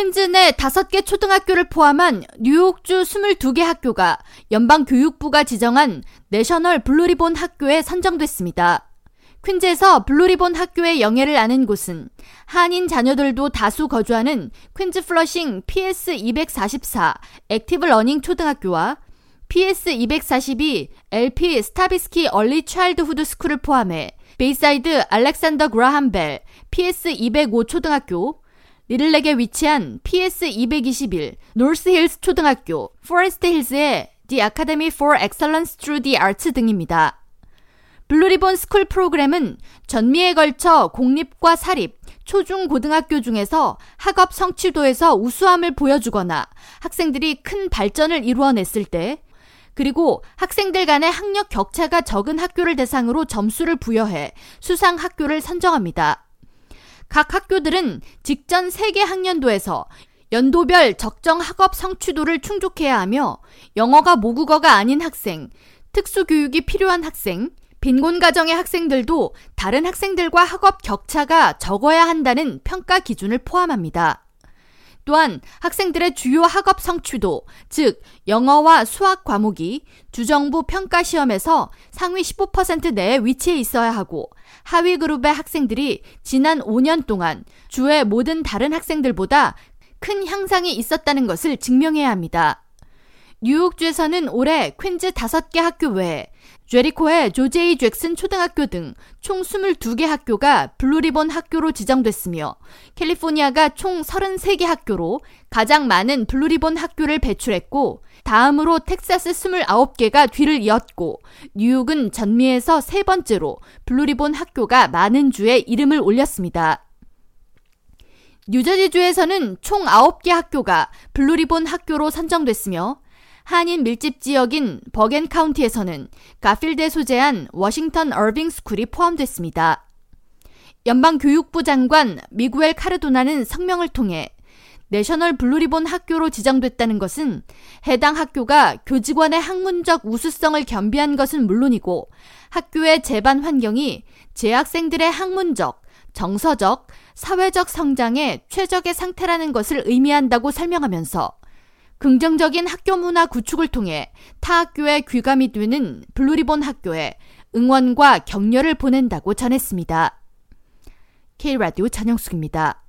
퀸즈 내 5개 초등학교를 포함한 뉴욕주 22개 학교가 연방교육부가 지정한 National Blue Ribbon 학교에 선정됐습니다. 퀸즈에서 Blue Ribbon 학교의 영예를 안은 곳은 한인 자녀들도 다수 거주하는 퀸즈 플러싱 PS244 Active Learning 초등학교와 PS242 LP Stavisky Early Childhood School을 포함해 베이사이드 알렉산더 그라함 벨 PS205 초등학교, 리틀넥에 위치한 PS221 노스힐스 초등학교, 포레스트 힐즈의 The Academy for Excellence Through the Arts 등입니다. Blue Ribbon School 프로그램은 전미에 걸쳐 공립과 사립, 초중 고등학교 중에서 학업 성취도에서 우수함을 보여주거나 학생들이 큰 발전을 이루어냈을 때 그리고 학생들 간의 학력 격차가 적은 학교를 대상으로 점수를 부여해 수상 학교를 선정합니다. 각 학교들은 직전 세계 학년도에서 연도별 적정 학업 성취도를 충족해야 하며 영어가 모국어가 아닌 학생, 특수교육이 필요한 학생, 빈곤 가정의 학생들도 다른 학생들과 학업 격차가 적어야 한다는 평가 기준을 포함합니다. 또한 학생들의 주요 학업 성취도, 즉 영어와 수학 과목이 주정부 평가 시험에서 상위 15% 내에 위치해 있어야 하고 하위 그룹의 학생들이 지난 5년 동안 주의 모든 다른 학생들보다 큰 향상이 있었다는 것을 증명해야 합니다. 뉴욕주에서는 올해 퀸즈 5개 학교 외에 제리코의 조제이 잭슨 초등학교 등 총 22개 학교가 블루리본 학교로 지정됐으며 캘리포니아가 총 33개 학교로 가장 많은 Blue Ribbon 학교를 배출했고 다음으로 텍사스 29개가 뒤를 이었고 뉴욕은 전미에서 세 번째로 Blue Ribbon 학교가 많은 주에 이름을 올렸습니다. 뉴저지주에서는 총 9개 학교가 Blue Ribbon 학교로 선정됐으며 한인 밀집 지역인 버겐 카운티에서는 가필드에 소재한 워싱턴 어빙 School이 포함됐습니다. 연방 교육부 장관 미구엘 카르도나는 성명을 통해 National Blue Ribbon 학교로 지정됐다는 것은 해당 학교가 교직원의 학문적 우수성을 겸비한 것은 물론이고 학교의 제반 환경이 재학생들의 학문적, 정서적, 사회적 성장에 최적의 상태라는 것을 의미한다고 설명하면서 긍정적인 학교 문화 구축을 통해 타 학교에 귀감이 되는 Blue Ribbon 학교에 응원과 격려를 보낸다고 전했습니다. K라디오 전영숙입니다.